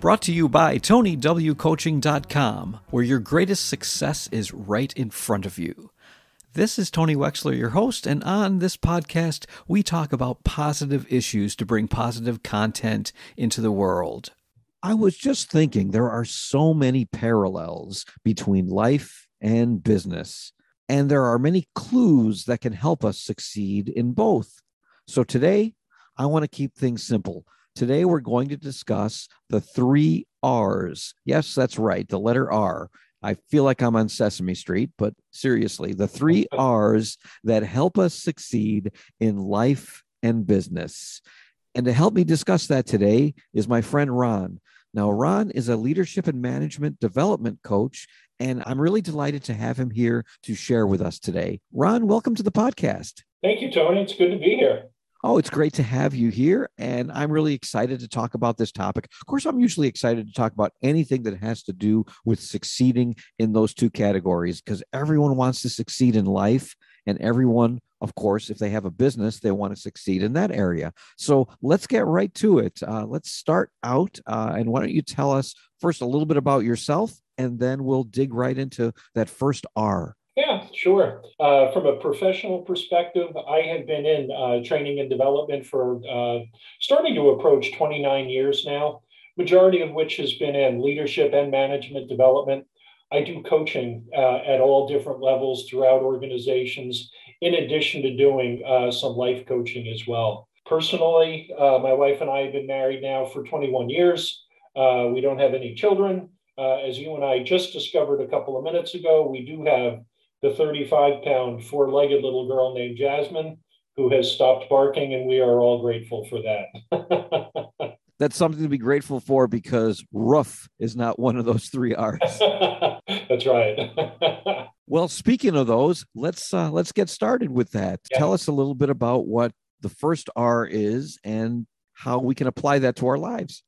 Brought to you by TonyWCoaching.com, where your greatest success is right in front of you. This is Tony Wechsler, your host, and on this podcast, we talk about positive issues to bring positive content into the world. I was just thinking there are so many parallels between life and business, and there are many clues that can help us succeed in both. So today, I want to keep things simple. Today, we're going to discuss the three R's. Yes, that's right, the letter R. I feel like I'm on Sesame Street, but seriously, the three R's that help us succeed in life and business. And to help me discuss that today is my friend Ron. Now, Ron is a leadership and management development coach, and I'm really delighted to have him here to share with us today. Ron, welcome to the podcast. Thank you, Tony. It's good to be here. Oh, it's great to have you here. And I'm really excited to talk about this topic. Of course, I'm usually excited to talk about anything that has to do with succeeding in those two categories because everyone wants to succeed in life. And everyone, of course, if they have a business, they want to succeed in that area. So let's get right to it. Uh, let's start out. Uh, and why don't you tell us first a little bit about yourself, and then we'll dig right into that first R. Yeah, sure. Uh, from a professional perspective, I have been in uh, training and development for uh, starting to approach 29 years now, majority of which has been in leadership and management development. I do coaching uh, at all different levels throughout organizations, in addition to doing uh, some life coaching as well. Personally, uh, my wife and I have been married now for 21 years. we don't have any children. as you and I just discovered a couple of minutes ago, we do have the 35 pound four legged little girl named Jasmine who has stopped barking, and we are all grateful for that. That's something to be grateful for because roof is not one of those three R's. That's right. well, speaking of those, let's uh, let's get started with that. Yeah. Tell us a little bit about what the first R is and how we can apply that to our lives.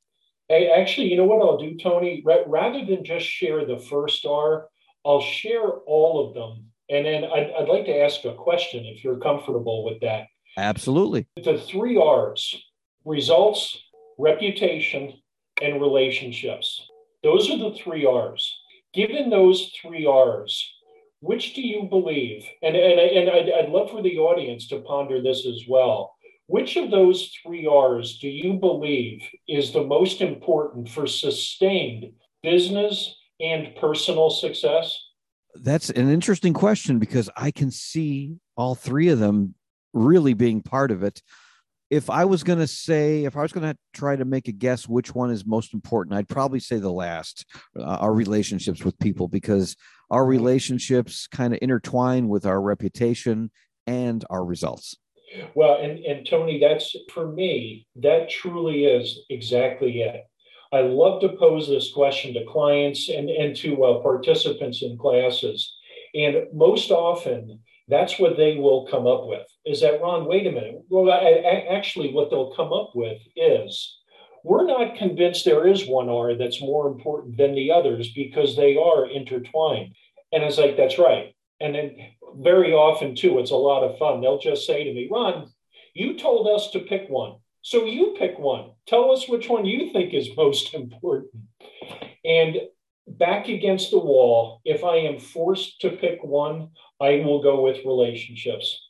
Hey, actually, you know what I'll do, Tony? rather than just share the first R, I'll share all of them. And then I'd, I'd like to ask a question if you're comfortable with that. Absolutely. The three R's results, reputation, and relationships. Those are the three R's. Given those three R's, which do you believe? And, and, and I'd, I'd love for the audience to ponder this as well. Which of those three R's do you believe is the most important for sustained business and personal success? That's an interesting question because I can see all three of them really being part of it. If I was going to say, if I was going to try to make a guess which one is most important, I'd probably say the last, uh, our relationships with people, because our relationships kind of intertwine with our reputation and our results. Well, and, and Tony, that's for me, that truly is exactly it. I love to pose this question to clients and, and to uh, participants in classes. And most often, that's what they will come up with is that, Ron, wait a minute. Well, I, I, actually, what they'll come up with is we're not convinced there is one R that's more important than the others because they are intertwined. And it's like, that's right. And then very often, too, it's a lot of fun. They'll just say to me, Ron, you told us to pick one. So you pick one. Tell us which one you think is most important. And back against the wall, if I am forced to pick one, I will go with relationships.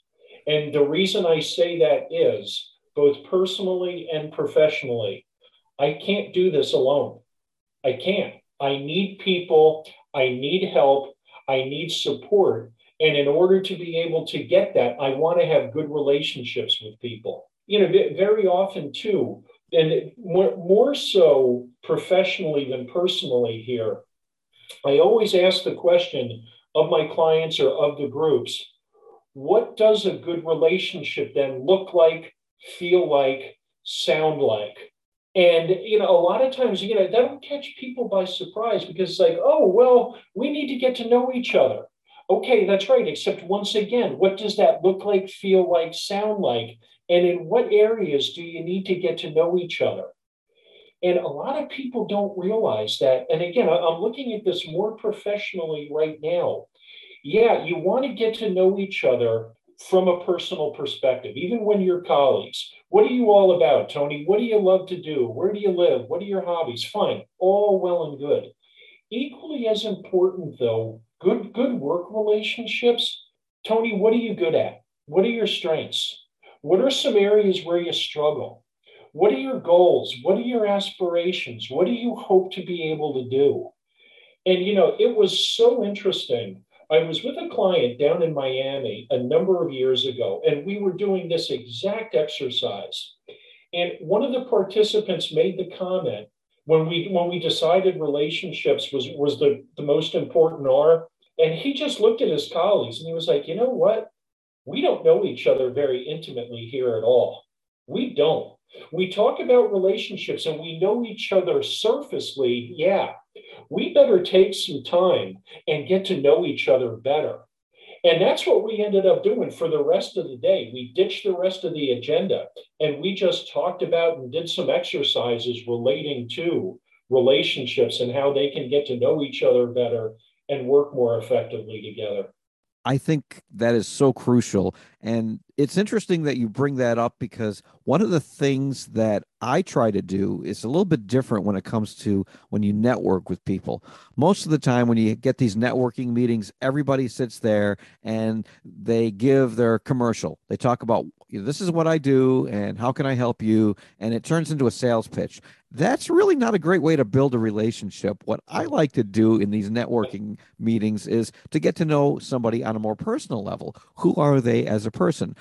And the reason I say that is both personally and professionally, I can't do this alone. I can't. I need people, I need help, I need support. And in order to be able to get that, I want to have good relationships with people you know, very often too, and more, more so professionally than personally here, I always ask the question of my clients or of the groups what does a good relationship then look like, feel like, sound like? And you know, a lot of times, you know, that'll catch people by surprise because it's like, oh, well, we need to get to know each other. Okay, that's right. Except once again, what does that look like, feel like, sound like? And in what areas do you need to get to know each other? And a lot of people don't realize that. And again, I'm looking at this more professionally right now. Yeah, you want to get to know each other from a personal perspective, even when you're colleagues. What are you all about, Tony? What do you love to do? Where do you live? What are your hobbies? Fine, all well and good. Equally as important, though, good good work relationships. Tony, what are you good at? What are your strengths? What are some areas where you struggle? What are your goals? What are your aspirations? What do you hope to be able to do? And you know, it was so interesting. I was with a client down in Miami a number of years ago, and we were doing this exact exercise. And one of the participants made the comment when we when we decided relationships was was the, the most important R, and he just looked at his colleagues and he was like, you know what? We don't know each other very intimately here at all. We don't. We talk about relationships and we know each other surfacely. Yeah, we better take some time and get to know each other better. And that's what we ended up doing for the rest of the day. We ditched the rest of the agenda and we just talked about and did some exercises relating to relationships and how they can get to know each other better and work more effectively together. I think that is so crucial. And it's interesting that you bring that up because one of the things that I try to do is a little bit different when it comes to when you network with people. Most of the time, when you get these networking meetings, everybody sits there and they give their commercial. They talk about this is what I do and how can I help you? And it turns into a sales pitch. That's really not a great way to build a relationship. What I like to do in these networking meetings is to get to know somebody on a more personal level. Who are they as a person?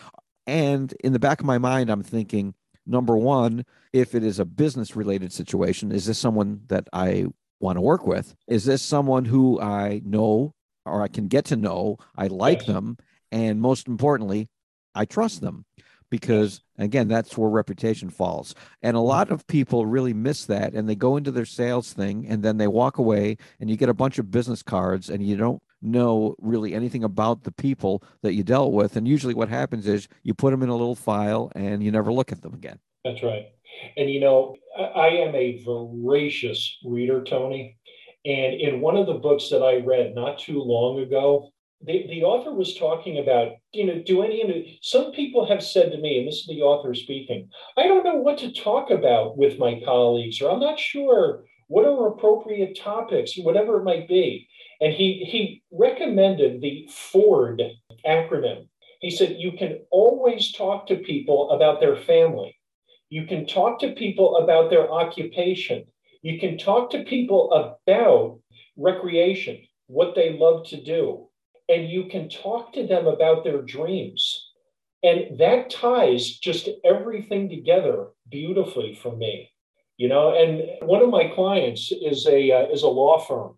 And in the back of my mind, I'm thinking, number one, if it is a business related situation, is this someone that I want to work with? Is this someone who I know or I can get to know? I like yes. them. And most importantly, I trust them because again that's where reputation falls. And a mm-hmm. lot of people really miss that and they go into their sales thing and then they walk away and you get a bunch of business cards and you don't know really anything about the people that you dealt with. And usually what happens is you put them in a little file and you never look at them again. That's right. And you know i am a voracious reader tony. And in one of the books that i read not too long ago the, the author was talking about, you know, do any, you know, some people have said to me, and this is the author speaking, I don't know what to talk about with my colleagues, or I'm not sure what are appropriate topics, whatever it might be. And he, he recommended the FORD acronym. He said, you can always talk to people about their family. You can talk to people about their occupation. You can talk to people about recreation, what they love to do and you can talk to them about their dreams. And that ties just everything together beautifully for me. You know, and one of my clients is a uh, is a law firm,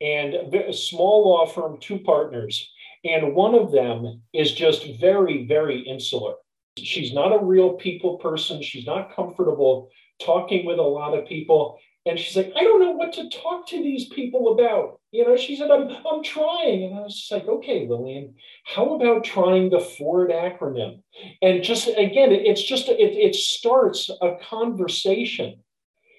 and a small law firm, two partners, and one of them is just very, very insular. She's not a real people person. She's not comfortable talking with a lot of people. And she's like, I don't know what to talk to these people about. You know, she said, I'm, I'm trying. And I was like, okay, Lillian, how about trying the Ford acronym? And just again, it's just, it, it starts a conversation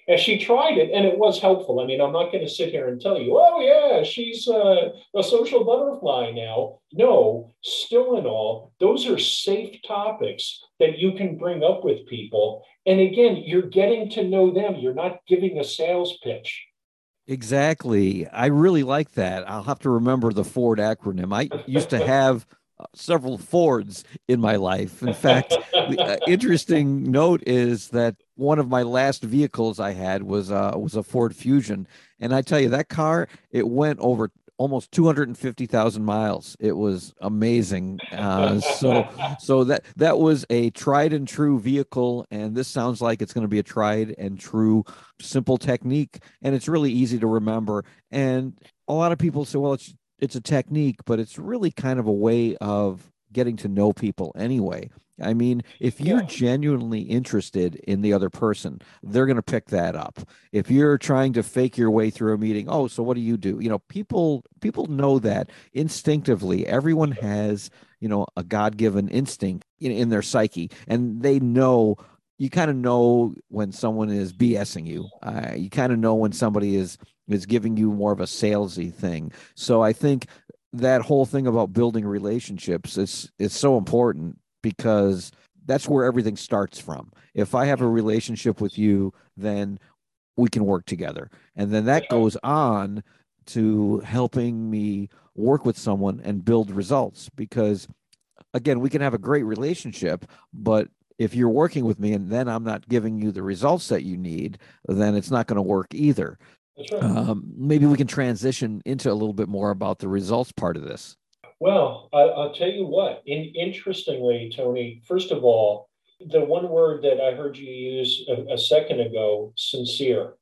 and she tried it and it was helpful. I mean, I'm not going to sit here and tell you, oh, yeah, she's uh, a social butterfly now. No, still in all, those are safe topics that you can bring up with people. And again, you're getting to know them, you're not giving a sales pitch. Exactly. I really like that. I'll have to remember the Ford acronym. I used to have several Fords in my life. In fact, the uh, interesting note is that one of my last vehicles I had was uh, was a Ford Fusion, and I tell you that car it went over almost 250,000 miles. It was amazing. Uh, so so that that was a tried and true vehicle and this sounds like it's going to be a tried and true simple technique and it's really easy to remember and a lot of people say well it's it's a technique, but it's really kind of a way of getting to know people anyway. I mean, if you're yeah. genuinely interested in the other person, they're going to pick that up. If you're trying to fake your way through a meeting, oh, so what do you do? You know, people people know that instinctively. Everyone has, you know, a God-given instinct in, in their psyche and they know you kind of know when someone is BSing you. Uh, you kind of know when somebody is is giving you more of a salesy thing. So I think that whole thing about building relationships is is so important because that's where everything starts from. If I have a relationship with you, then we can work together. And then that goes on to helping me work with someone and build results because again, we can have a great relationship, but if you're working with me and then I'm not giving you the results that you need, then it's not going to work either. Right. Um, maybe we can transition into a little bit more about the results part of this. Well, I, will tell you what. In, interestingly, Tony, first of all, the one word that I heard you use a, a second ago, sincere,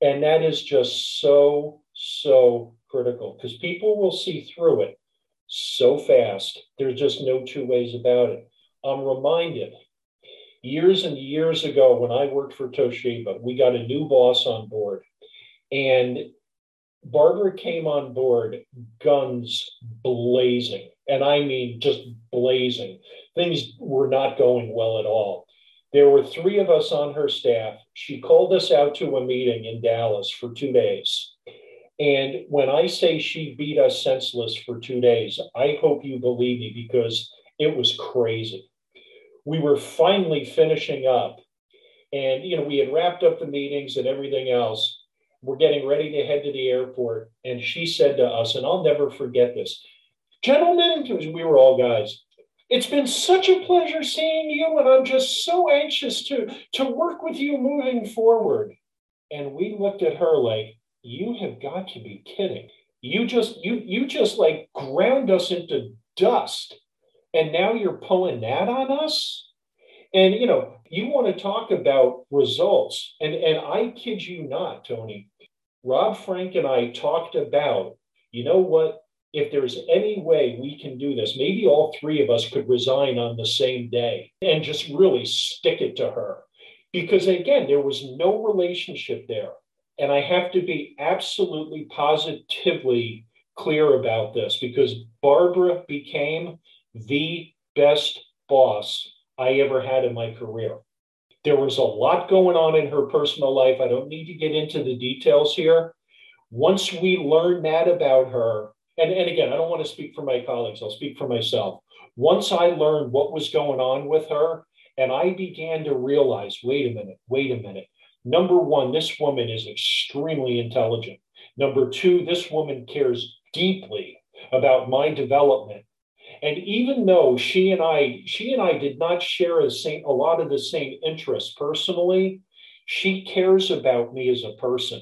and that is just so so critical because people will see through it so fast. There's just no two ways about it. I'm reminded years and years ago when I worked for Toshiba, we got a new boss on board. And Barbara came on board, guns blazing. And I mean just blazing. Things were not going well at all. There were three of us on her staff. She called us out to a meeting in Dallas for two days. And when I say she beat us senseless for two days, I hope you believe me because it was crazy we were finally finishing up. And, you know, we had wrapped up the meetings and everything else. We're getting ready to head to the airport. And she said to us, and I'll never forget this Gentlemen, we were all guys, it's been such a pleasure seeing you, and I'm just so anxious to, to work with you moving forward. And we looked at her like, you have got to be kidding. You just you you just like ground us into dust and now you're pulling that on us and you know you want to talk about results. And and i kid you not tony rob frank and i talked about you know what if there's any way we can do this maybe all three of us could resign on the same day and just really stick it to her. Because again there was no relationship there. And i have to be absolutely positively clear about this because barbara became the best boss I ever had in my career. There was a lot going on in her personal life. I don't need to get into the details here. Once we learned that about her, and, and again, I don't want to speak for my colleagues, I'll speak for myself. Once I learned what was going on with her, and I began to realize wait a minute, wait a minute. Number one, this woman is extremely intelligent. Number two, this woman cares deeply about my development and even though she and I, she and I did not share a, same, a lot of the same interests personally, she cares about me as a person.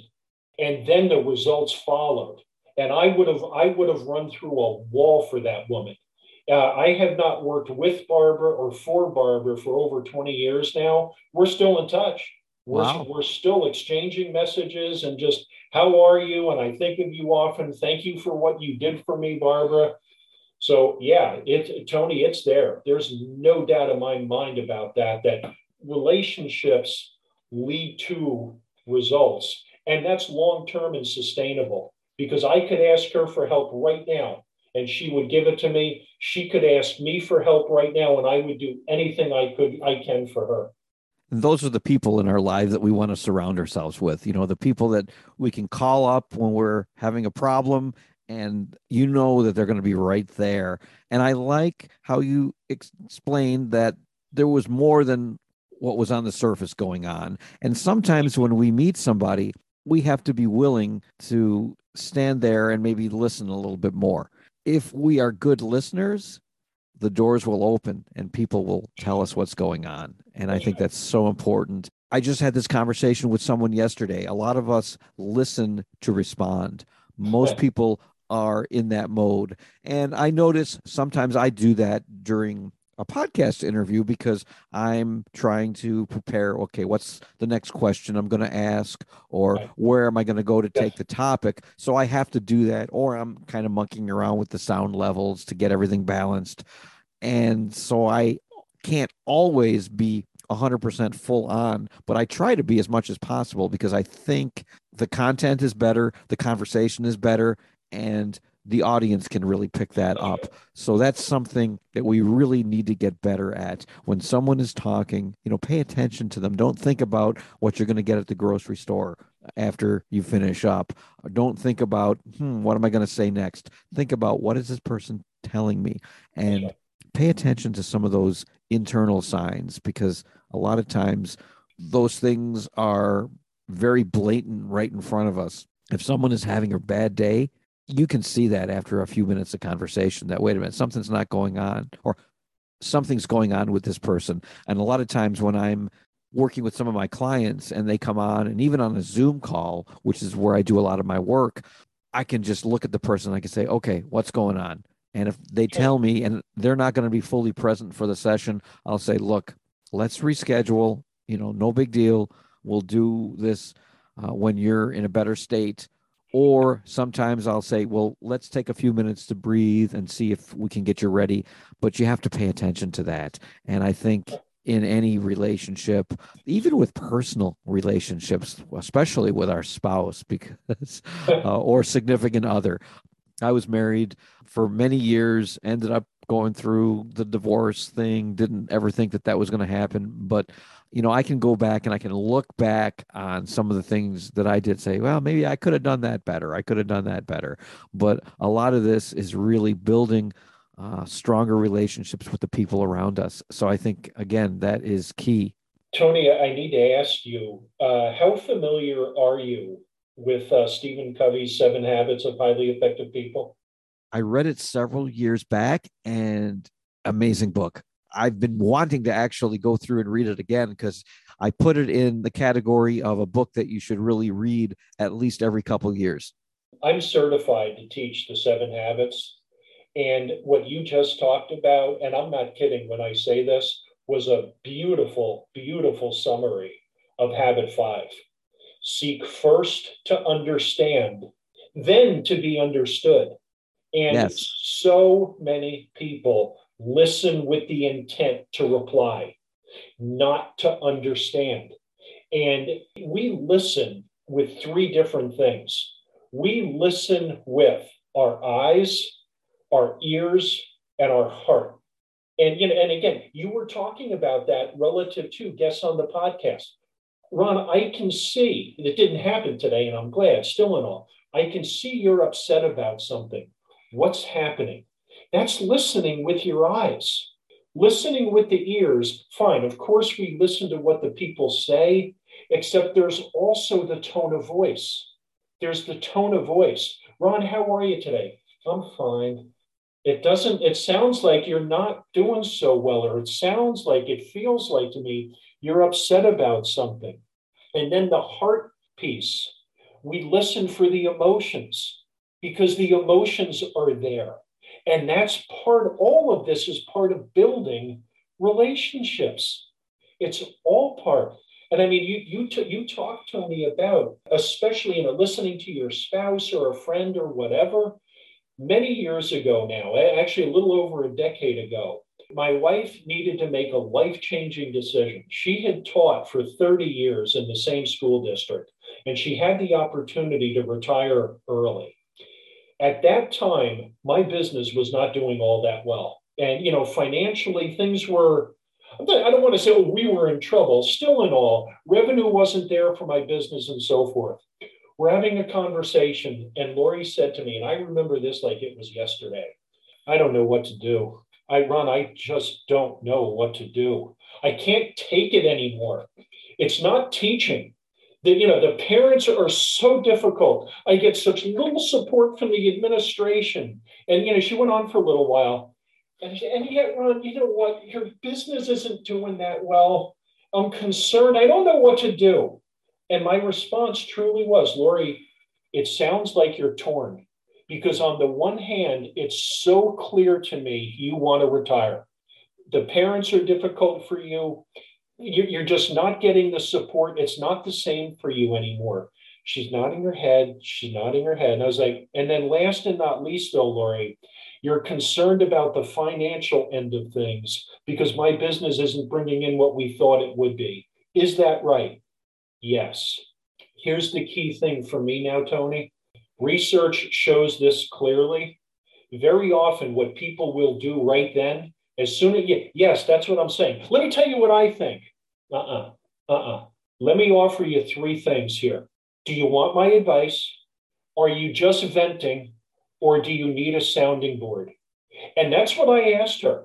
And then the results followed. And I would have, I would have run through a wall for that woman. Uh, I have not worked with Barbara or for Barbara for over 20 years now. We're still in touch. We're, wow. we're still exchanging messages and just, how are you? And I think of you often. Thank you for what you did for me, Barbara. So yeah, it's Tony, it's there. There's no doubt in my mind about that. That relationships lead to results, and that's long term and sustainable. Because I could ask her for help right now, and she would give it to me. She could ask me for help right now, and I would do anything I could I can for her. Those are the people in our lives that we want to surround ourselves with. You know, the people that we can call up when we're having a problem and you know that they're going to be right there. And I like how you explained that there was more than what was on the surface going on. And sometimes when we meet somebody, we have to be willing to stand there and maybe listen a little bit more. If we are good listeners, the doors will open and people will tell us what's going on. And I think that's so important. I just had this conversation with someone yesterday. A lot of us listen to respond. Most people are in that mode. And I notice sometimes I do that during a podcast interview because I'm trying to prepare okay, what's the next question I'm going to ask, or where am I going to go to take the topic? So I have to do that, or I'm kind of monkeying around with the sound levels to get everything balanced. And so I can't always be 100% full on, but I try to be as much as possible because I think the content is better, the conversation is better, and the audience can really pick that up. So that's something that we really need to get better at. When someone is talking, you know, pay attention to them. Don't think about what you're going to get at the grocery store after you finish up. Don't think about, hmm, what am I going to say next? Think about what is this person telling me? And pay attention to some of those internal signs because a lot of times those things are very blatant right in front of us. If someone is having a bad day, you can see that after a few minutes of conversation that wait a minute something's not going on or something's going on with this person. And a lot of times when i'm working with some of my clients and they come on and even on a zoom call which is where i do a lot of my work i can just look at the person and i can say okay what's going on? And if they tell me and they're not going to be fully present for the session i'll say look let's reschedule you know no big deal. We'll do this uh, when you're in a better state or sometimes I'll say, well, let's take a few minutes to breathe and see if we can get you ready. But you have to pay attention to that. And I think in any relationship, even with personal relationships, especially with our spouse, because uh, or significant other. I was married for many years, ended up going through the divorce thing, didn't ever think that that was going to happen. But you know, I can go back and I can look back on some of the things that I did say, well, maybe I could have done that better. I could have done that better. But a lot of this is really building uh, stronger relationships with the people around us. So I think, again, that is key. Tony, I need to ask you uh, how familiar are you with uh, Stephen Covey's Seven Habits of Highly Effective People? I read it several years back and amazing book. I've been wanting to actually go through and read it again because I put it in the category of a book that you should really read at least every couple years. I'm certified to teach the seven habits. And what you just talked about, and I'm not kidding when I say this, was a beautiful, beautiful summary of habit five. Seek first to understand, then to be understood. And yes. so many people listen with the intent to reply, not to understand. And we listen with three different things. We listen with our eyes, our ears, and our heart. And you know, and again, you were talking about that relative to guests on the podcast. Ron, I can see it didn't happen today, and I'm glad, still and all. I can see you're upset about something. What's happening? That's listening with your eyes. Listening with the ears, fine. Of course, we listen to what the people say, except there's also the tone of voice. There's the tone of voice. Ron, how are you today? I'm fine. It doesn't, it sounds like you're not doing so well, or it sounds like, it feels like to me, you're upset about something. And then the heart piece, we listen for the emotions because the emotions are there. And that's part, all of this is part of building relationships. It's all part. And I mean, you you t- you talk to me about, especially in listening to your spouse or a friend or whatever. Many years ago now, actually a little over a decade ago, my wife needed to make a life changing decision. She had taught for 30 years in the same school district, and she had the opportunity to retire early at that time, my business was not doing all that well. And, you know, financially, things were, I don't want to say oh, we were in trouble. Still, in all, revenue wasn't there for my business and so forth. We're having a conversation, and Lori said to me, and I remember this like it was yesterday I don't know what to do. I Ron, I just don't know what to do. I can't take it anymore. It's not teaching the, you know, the parents are so difficult. I get such little support from the administration. And, you know, she went on for a little while. And, and yet, Ron, you know what? Your business isn't doing that well. I'm concerned. I don't know what to do. And my response truly was, Lori, it sounds like you're torn because on the one hand, it's so clear to me you want to retire. The parents are difficult for you you're just not getting the support. It's not the same for you anymore. She's nodding her head. She's nodding her head. And I was like, and then last and not least, though, Lori, You're concerned about the financial end of things because my business isn't bringing in what we thought it would be. Is that right? Yes. Here's the key thing for me now, Tony. Research shows this clearly. Very often, what people will do right then, as soon as, you yes, that's what I'm saying. Let me tell you what I think. Uh uh-uh, uh, uh-uh. Let me offer you three things here. Do you want my advice? Are you just venting? Or do you need a sounding board? And that's what I asked her.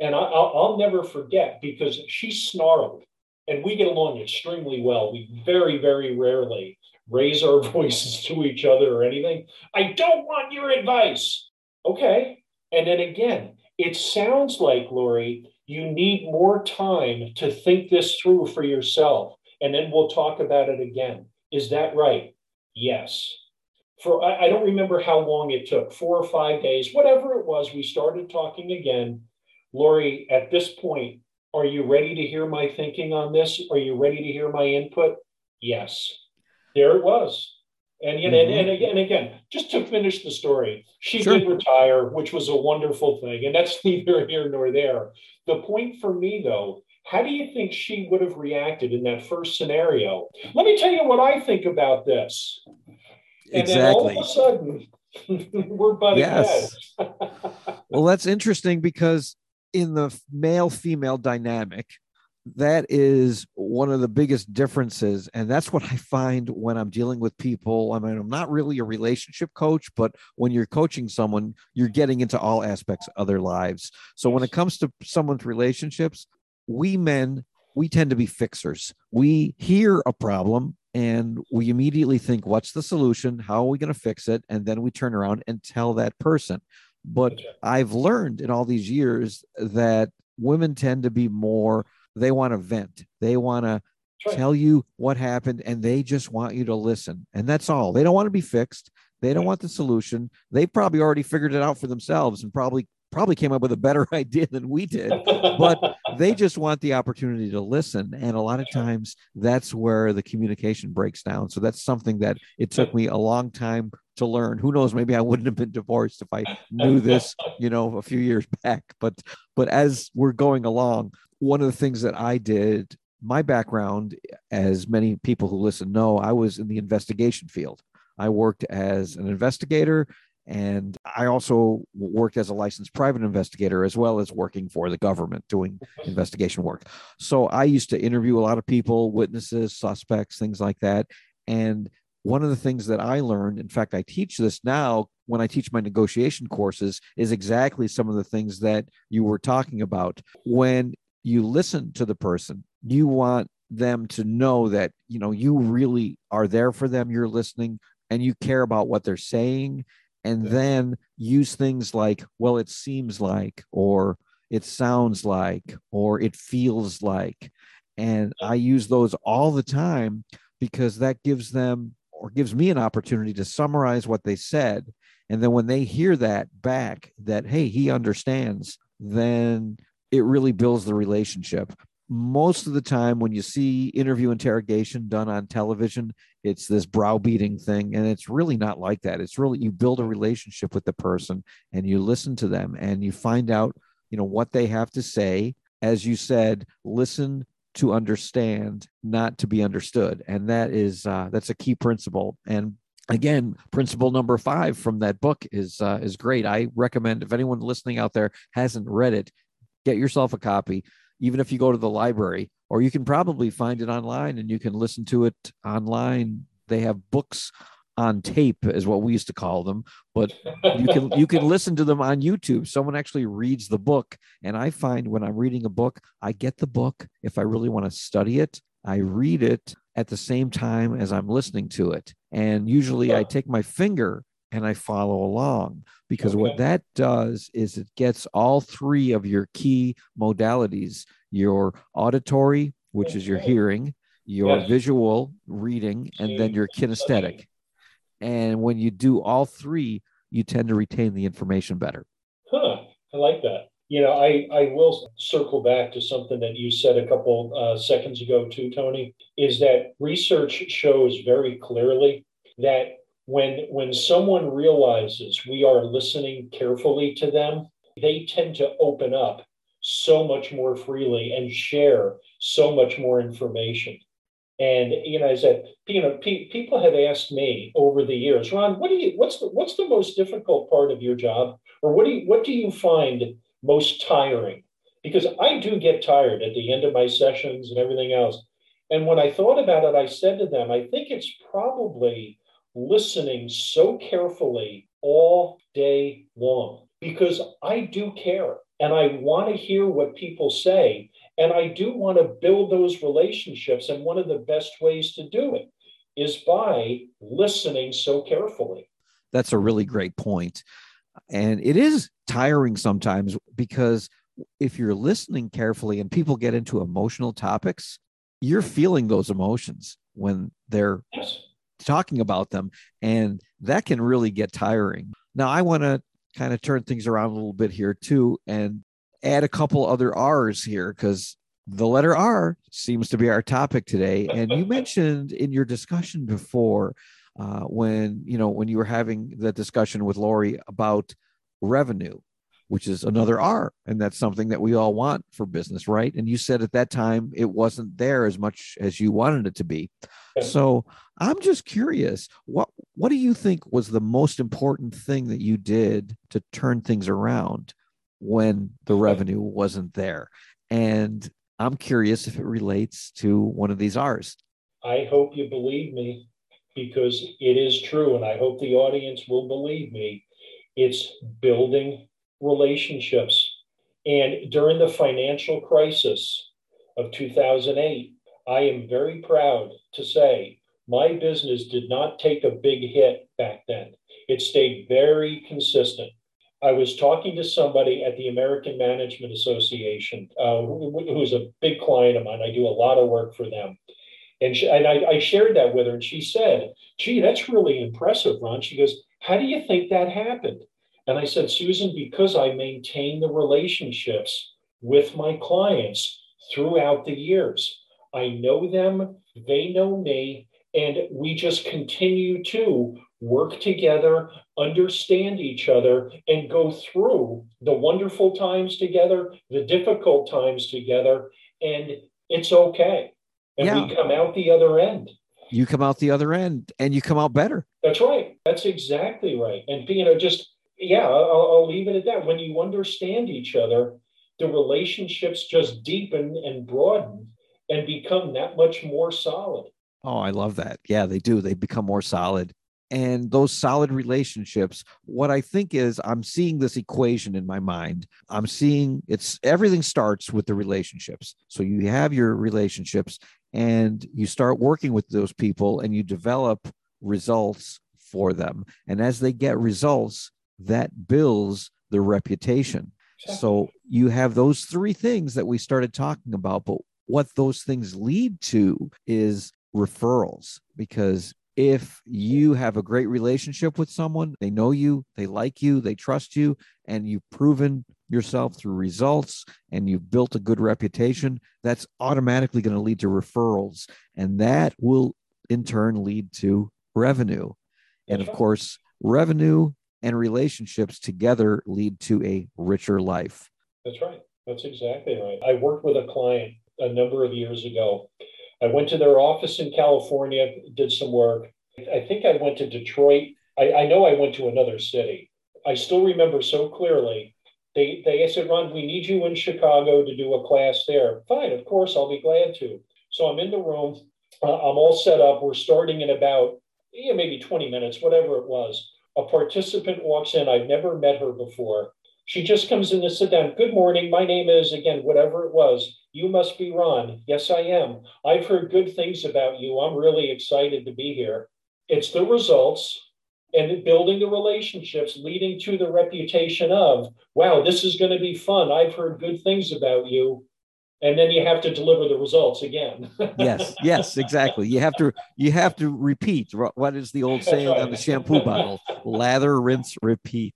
And I, will never forget because she snarled and we get along extremely well. We very, very rarely raise our voices to each other or anything. I don't want your advice. Okay. And then again, it sounds like, Lori, you need more time to think this through for yourself. And then we'll talk about it again. Is that right? Yes. For I, I don't remember how long it took, four or five days, whatever it was, we started talking again. Lori, at this point, are you ready to hear my thinking on this? Are you ready to hear my input? Yes. There it was. And, mm-hmm. and, and, again, and again, just to finish the story, she sure. did retire, which was a wonderful thing. And that's neither here nor there. The point for me, though, how do you think she would have reacted in that first scenario? Let me tell you what I think about this. And exactly. then all of a sudden, we're butting yes. well, that's interesting because in the male female dynamic, that is one of the biggest differences and that's what i find when i'm dealing with people. I mean i'm not really a relationship coach but when you're coaching someone you're getting into all aspects of their lives. So when it comes to someone's relationships we men we tend to be fixers. We hear a problem and we immediately think what's the solution? How are we going to fix it? And then we turn around and tell that person. But I've learned in all these years that women tend to be more, they want to vent. They want to tell you what happened and they just want you to listen. And that's all. They don't want to be fixed. They don't want the solution. They probably already figured it out for themselves and probably probably came up with a better idea than we did but they just want the opportunity to listen and a lot of times that's where the communication breaks down so that's something that it took me a long time to learn. Who knows? Maybe I wouldn't have been divorced if I knew this, you know, a few years back. But but as we're going along, one of the things that I did, my background, as many people who listen know, I was in the investigation field. I worked as an investigator and I also worked as a licensed private investigator as well as working for the government doing investigation work. So I used to interview a lot of people, witnesses, suspects, things like that. And one of the things that I learned, in fact, I teach this now when I teach my negotiation courses, is exactly some of the things that you were talking about. When you listen to the person, you want them to know that you know you really are there for them you're listening and you care about what they're saying and then use things like well it seems like or it sounds like or it feels like and i use those all the time because that gives them or gives me an opportunity to summarize what they said. And then when they hear that back, that, hey, he understands, then it really builds the relationship. Most of the time, when you see interview interrogation done on television, it's this browbeating thing. And it's really not like that. It's really, you build a relationship with the person and you listen to them and you find out, you know, what they have to say. As you said, listen to understand, not to be understood. And that is uh, that's a key principle. And again, principle number five from that book is uh, is great. I recommend if anyone listening out there hasn't read it, get yourself a copy. Even if you go to the library, or you can probably find it online and you can listen to it online. They have books on tape is what we used to call them but you can you can listen to them on youtube someone actually reads the book and i find when i'm reading a book i get the book if i really want to study it i read it at the same time as i'm listening to it and usually i take my finger and i follow along because okay. what that does is it gets all three of your key modalities your auditory which is your hearing your yes. visual reading and then your kinesthetic and when you do all three, you tend to retain the information better. Huh. I like that. You know, I, I will circle back to something that you said a couple uh, seconds ago, too, Tony, is that research shows very clearly that when when someone realizes we are listening carefully to them, they tend to open up so much more freely and share so much more information. And you know, I said, you know, pe- people have asked me over the years, Ron, what do you, what's the, what's the most difficult part of your job, or what do you, what do you find most tiring? Because I do get tired at the end of my sessions and everything else. And when I thought about it, I said to them, I think it's probably listening so carefully all day long because I do care and I want to hear what people say. And I do want to build those relationships. And one of the best ways to do it is by listening so carefully. That's a really great point. And it is tiring sometimes because if you're listening carefully and people get into emotional topics, you're feeling those emotions when they're yes. Talking about them. And that can really get tiring. Now, I want to kind of turn things around a little bit here too and add a couple other R's here because the letter R seems to be our topic today. And you mentioned in your discussion before, uh, when you know when you were having that discussion with Lori about revenue, which is another R, and that's something that we all want for business, right? And you said at that time it wasn't there as much as you wanted it to be. So I'm just curious, what what do you think was the most important thing that you did to turn things around when the hmm. revenue wasn't there? And I'm curious if it relates to one of these R's. I hope you believe me because it is true, and I hope the audience will believe me. It's building relationships. And during the financial crisis of 2008, I am very proud to say my business did not take a big hit back then. It stayed very consistent. I was talking to somebody at the American Management Association, uh, who, who's a big client of mine. I do a lot of work for them. And, she, and I, I shared that with her, and she said, Gee, that's really impressive, Ron. She goes, How do you think that happened? And I said, Susan, because I maintain the relationships with my clients throughout the years. I know them, they know me, and we just continue to work together, understand each other, and go through the wonderful times together, the difficult times together, and it's okay. And yeah. we come out the other end. You come out the other end and you come out better. That's right. That's exactly right. And you know, just yeah, I'll, I'll leave it at that. When you understand each other, the relationships just deepen and broaden and become that much more solid. Oh, I love that. Yeah, they do. They become more solid. And those solid relationships, what I think is I'm seeing this equation in my mind. I'm seeing it's everything starts with the relationships. So you have your relationships and you start working with those people and you develop results for them. And as they get results, that builds their reputation. So you have those three things that we started talking about, but what those things lead to is referrals because if you have a great relationship with someone, they know you, they like you, they trust you, and you've proven yourself through results and you've built a good reputation, that's automatically going to lead to referrals. And that will in turn lead to revenue. And of course, revenue and relationships together lead to a richer life. That's right. That's exactly right. I worked with a client a number of years ago. I went to their office in California, did some work. I think I went to Detroit. I, I know I went to another city. I still remember so clearly. They, they said, Ron, we need you in Chicago to do a class there. Fine, of course, I'll be glad to. So I'm in the room. Uh, I'm all set up. We're starting in about yeah, maybe 20 minutes, whatever it was a participant walks in. I've never met her before. She just comes in to sit down. Good morning. My name is, again, whatever it was. You must be Ron. Yes, I am. I've heard good things about you. I'm really excited to be here. It's the results and building the relationships leading to the reputation of, wow, this is going to be fun. I've heard good things about you and then you have to deliver the results again. yes, yes, exactly. You have to you have to repeat. What is the old saying right. on the shampoo bottle? Lather, rinse, repeat.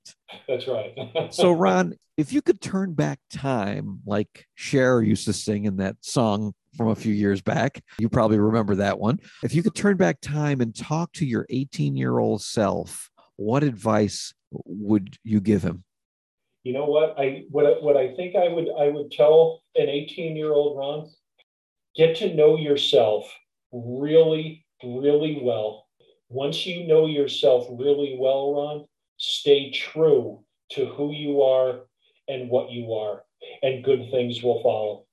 That's right. so, Ron, if you could turn back time, like Cher used to sing in that song from a few years back. You probably remember that one. If you could turn back time and talk to your 18 year old self, what advice would you give him? You know what I what what I think I would I would tell an 18 year old Ron, get to know yourself really really well. Once you know yourself really well, Ron, stay true to who you are and what you are, and good things will follow.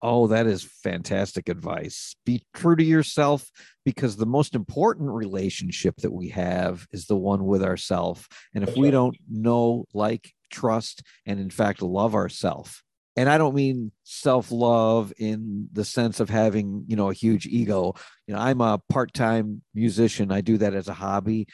Oh, that is fantastic advice. Be true to yourself because the most important relationship that we have is the one with ourself. And if we don't know, like, trust, and in fact love ourselves, and I don't mean self-love in the sense of having, you know, a huge ego. You know, I'm a part-time musician. I do that as a hobby.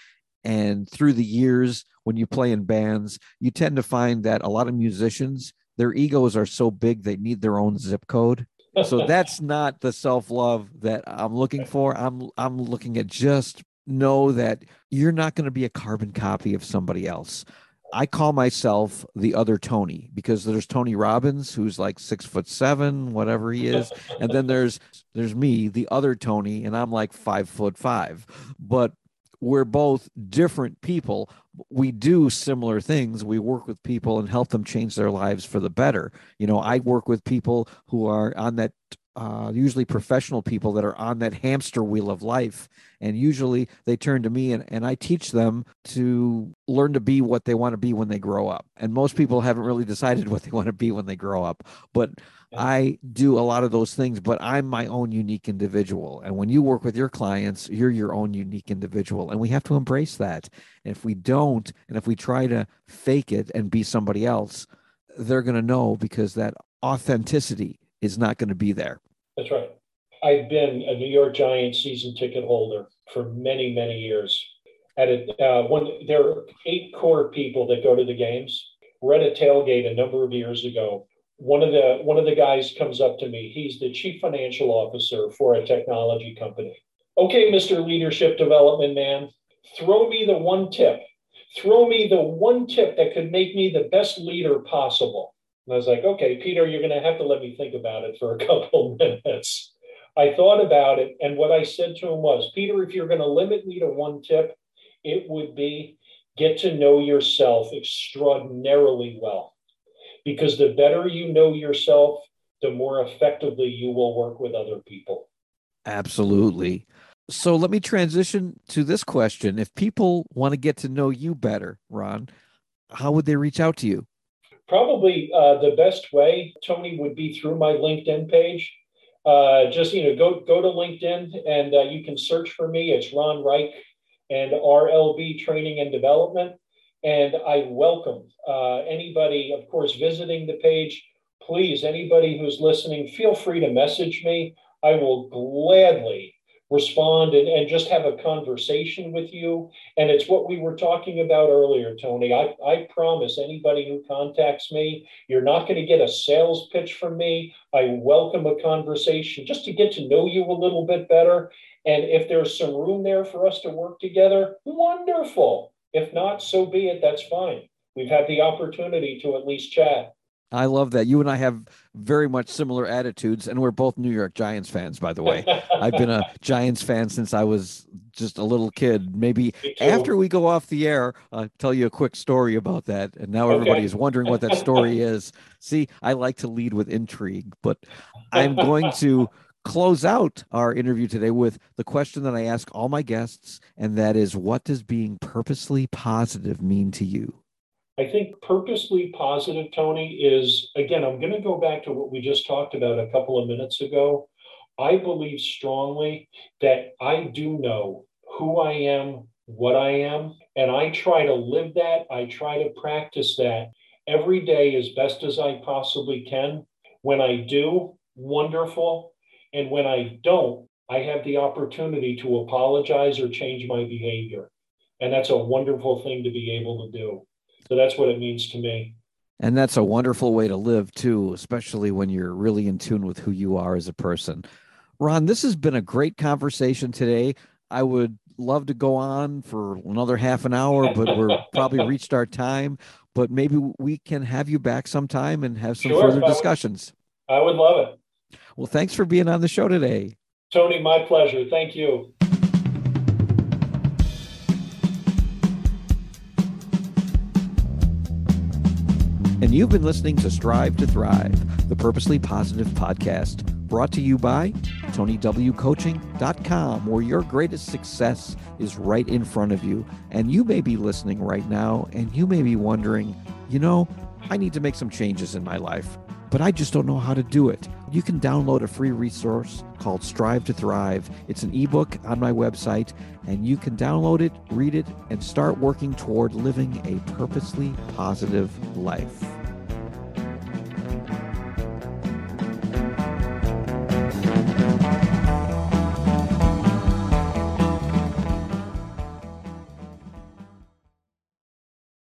And through the years, when you play in bands, you tend to find that a lot of musicians their egos are so big they need their own zip code so that's not the self-love that i'm looking for i'm i'm looking at just know that you're not going to be a carbon copy of somebody else I call myself the other Tony because there's Tony Robbins who's like six foot seven, whatever he is, and then there's there's me, the other Tony, and I'm like five foot five. But we're both different people. We do similar things. We work with people and help them change their lives for the better. You know, I work with people who are on that, uh, usually professional people that are on that hamster wheel of life. And usually they turn to me and, and I teach them to learn to be what they want to be when they grow up. And most people haven't really decided what they want to be when they grow up. But I do a lot of those things, but I'm my own unique individual. And when you work with your clients, you're your own unique individual. And we have to embrace that. And if we don't, and if we try to fake it and be somebody else, they're going to know because that authenticity is not going to be there. That's right. I've been a New York Giants season ticket holder for many, many years. At a, uh, one, there are eight core people that go to the games. We're at a tailgate a number of years ago one of the one of the guys comes up to me. He's the chief financial officer for a technology company. Okay, Mr. Leadership Development Man, throw me the one tip. Throw me the one tip that could make me the best leader possible. And I was like, okay, Peter, you're going to have to let me think about it for a couple minutes. I thought about it, and what I said to him was, Peter, if you're going to limit me to one tip, it would be get to know yourself extraordinarily well because the better you know yourself, the more effectively you will work with other people. Absolutely. So let me transition to this question. If people want to get to know you better, Ron, how would they reach out to you? Probably uh, the best way, Tony, would be through my LinkedIn page. Uh, just you know, go go to LinkedIn and uh, you can search for me. It's Ron Reich and RLB Training and Development. And I welcome uh, anybody, of course, visiting the page. Please, anybody who's listening, feel free to message me. I will gladly respond and, and just have a conversation with you. And it's what we were talking about earlier, Tony. I, I promise anybody who contacts me, you're not going to get a sales pitch from me. I welcome a conversation just to get to know you a little bit better. And if there's some room there for us to work together, wonderful. If not, so be it. That's fine. We've had the opportunity to at least chat. I love that. You and I have very much similar attitudes, and we're both New York Giants fans, by the way. I've been a Giants fan since I was just a little kid. Maybe after we go off the air, I'll tell you a quick story about that. And now everybody is wondering what that story is. See, I like to lead with intrigue, but I'm going to close out our interview today with the question that I ask all my guests, and that is what does being purposely positive mean to you? I think purposely positive, Tony, is again, I'm going to go back to what we just talked about a couple of minutes ago. I believe strongly that I do know who I am, what I am, and I try to live that. I try to practice that every day as best as I possibly can. When I do, wonderful. And when I don't, I have the opportunity to apologize or change my behavior. And that's a wonderful thing to be able to do. So that's what it means to me. And that's a wonderful way to live too, especially when you're really in tune with who you are as a person. Ron, this has been a great conversation today. I would love to go on for another half an hour, but we're probably reached our time. But maybe we can have you back sometime and have some sure, further discussions. I would love it. Well, thanks for being on the show today. Tony, my pleasure. Thank you. And you've been listening to Strive to Thrive, the Purposely Positive podcast, brought to you by TonyWCoaching.com, where your greatest success is right in front of you. And you may be listening right now, and you may be wondering, you know, I need to make some changes in my life, but I just don't know how to do it. You can download a free resource called Strive to Thrive. It's an ebook on my website, and you can download it, read it, and start working toward living a purposely positive life.